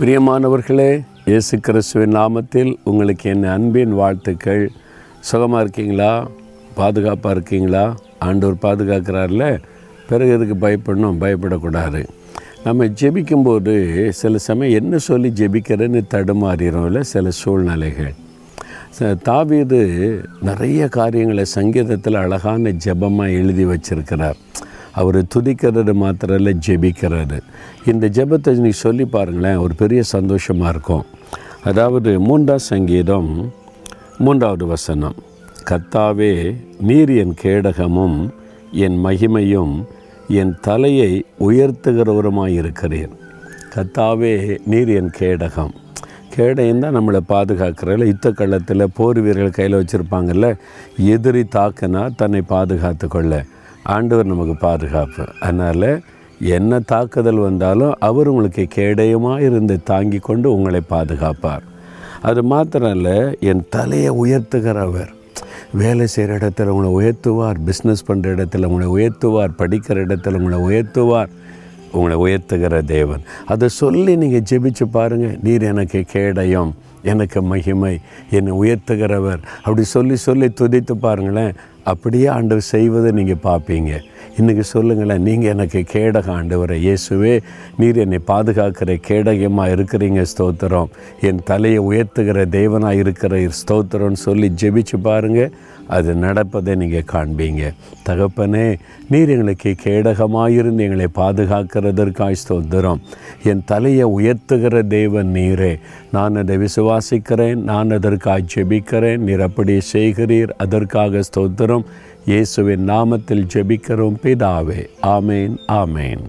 பிரியமானவர்களே இயேசு கிறிஸ்துவின் நாமத்தில் உங்களுக்கு என் அன்பின் வாழ்த்துக்கள். சுகமாக இருக்கீங்களா? பாதுகாப்பாக இருக்கீங்களா? ஆண்டவர் பாதுகாக்கிறார்ல? பிறகு எதுக்கு பயப்படணும்? பயப்படக்கூடாது. நம்ம ஜெபிக்கும்போது சில சமயம் என்ன சொல்லி ஜெபிக்கிறேன்னு தடுமாறிடும்ல சில சூழ்நிலைகள். ச- தாவீது நிறைய காரியங்களை சங்கீதத்தில் அழகான ஜெபமாக எழுதி வச்சிருக்கிறார். அவர் துதிக்கிறது மாத்திரம் இல்லை ஜெபிக்கிறது. இந்த ஜெபத்தை நீ சொல்லி பாருங்களேன் ஒரு பெரிய சந்தோஷமாக இருக்கும். அதாவது மூன்றாம் சங்கீதம் மூன்றாவது வசனம். கத்தாவே நீர் என் கேடகமும் என் மகிமையும் என் தலையை உயர்த்துகிறவருமாய் இருக்கிறேன் கத்தாவே நீர் என் கேடகம். கேடயம் தான் நம்மளை பாதுகாக்கிறதில்ல யுத்த களத்தில் போர் வீரர்கள் கையில் வச்சுருப்பாங்கல்ல எதிரி தாக்குனா தன்னை பாதுகாத்து கொள்ள ஆண்டவர் நமக்கு பாதுகாப்பு. அதனால் என்ன தாக்குதல் வந்தாலும் அவர் உங்களுக்கு கேடயமாக இருந்து தாங்கி கொண்டு உங்களை பாதுகாப்பார். அது மாத்திரம் இல்லை என் தலையை உயர்த்துகிறவர். வேலை செய்கிற இடத்துல உங்களை உயர்த்துவார் பிஸ்னஸ் பண்ணுற இடத்துல உங்களை உயர்த்துவார் படிக்கிற இடத்துல உங்களை உயர்த்துவார். உங்களை உயர்த்துகிற தேவன். அதை சொல்லி நீங்கள் ஜெபிச்சு பாருங்கள் நீர் எனக்கு கேடயம் எனக்கு மகிமை என்னை உயர்த்துகிறவர். அப்படி சொல்லி சொல்லி துதித்து பாருங்களேன். அப்படியே ஆண்டவர் செய்வதை நீங்கள் பார்ப்பீங்க. இன்றைக்கி சொல்லுங்களேன் நீங்கள் எனக்கு கேடக ஆண்டவரை இயேசுவே நீர் என்னை பாதுகாக்கிற கேடகமாக இருக்கிறீங்க ஸ்தோத்திரம். என் தலையை உயர்த்துகிற தேவனாக இருக்கிற ஸ்தோத்திரம்னு சொல்லி ஜெபிச்சு பாருங்கள் அது நடப்பதை நீங்கள் காண்பீங்க. தகப்பனே நீர் எங்களுக்கு கேடகமாயிருந்து எங்களை பாதுகாக்கிறதற்காய் ஸ்தோத்திரம். என் தலையை உயர்த்துகிற தேவன் நீரே. நான் அதை விசுவாசிக்கிறேன் நான் அதற்காக ஜெபிக்கிறேன். நீர் அப்படி செய்கிறீர் அதற்காக ஸ்தோத்திரம். இயேசுவின் நாமத்தில் ஜெபிக்கிறோம் पैदा आमेन आमेन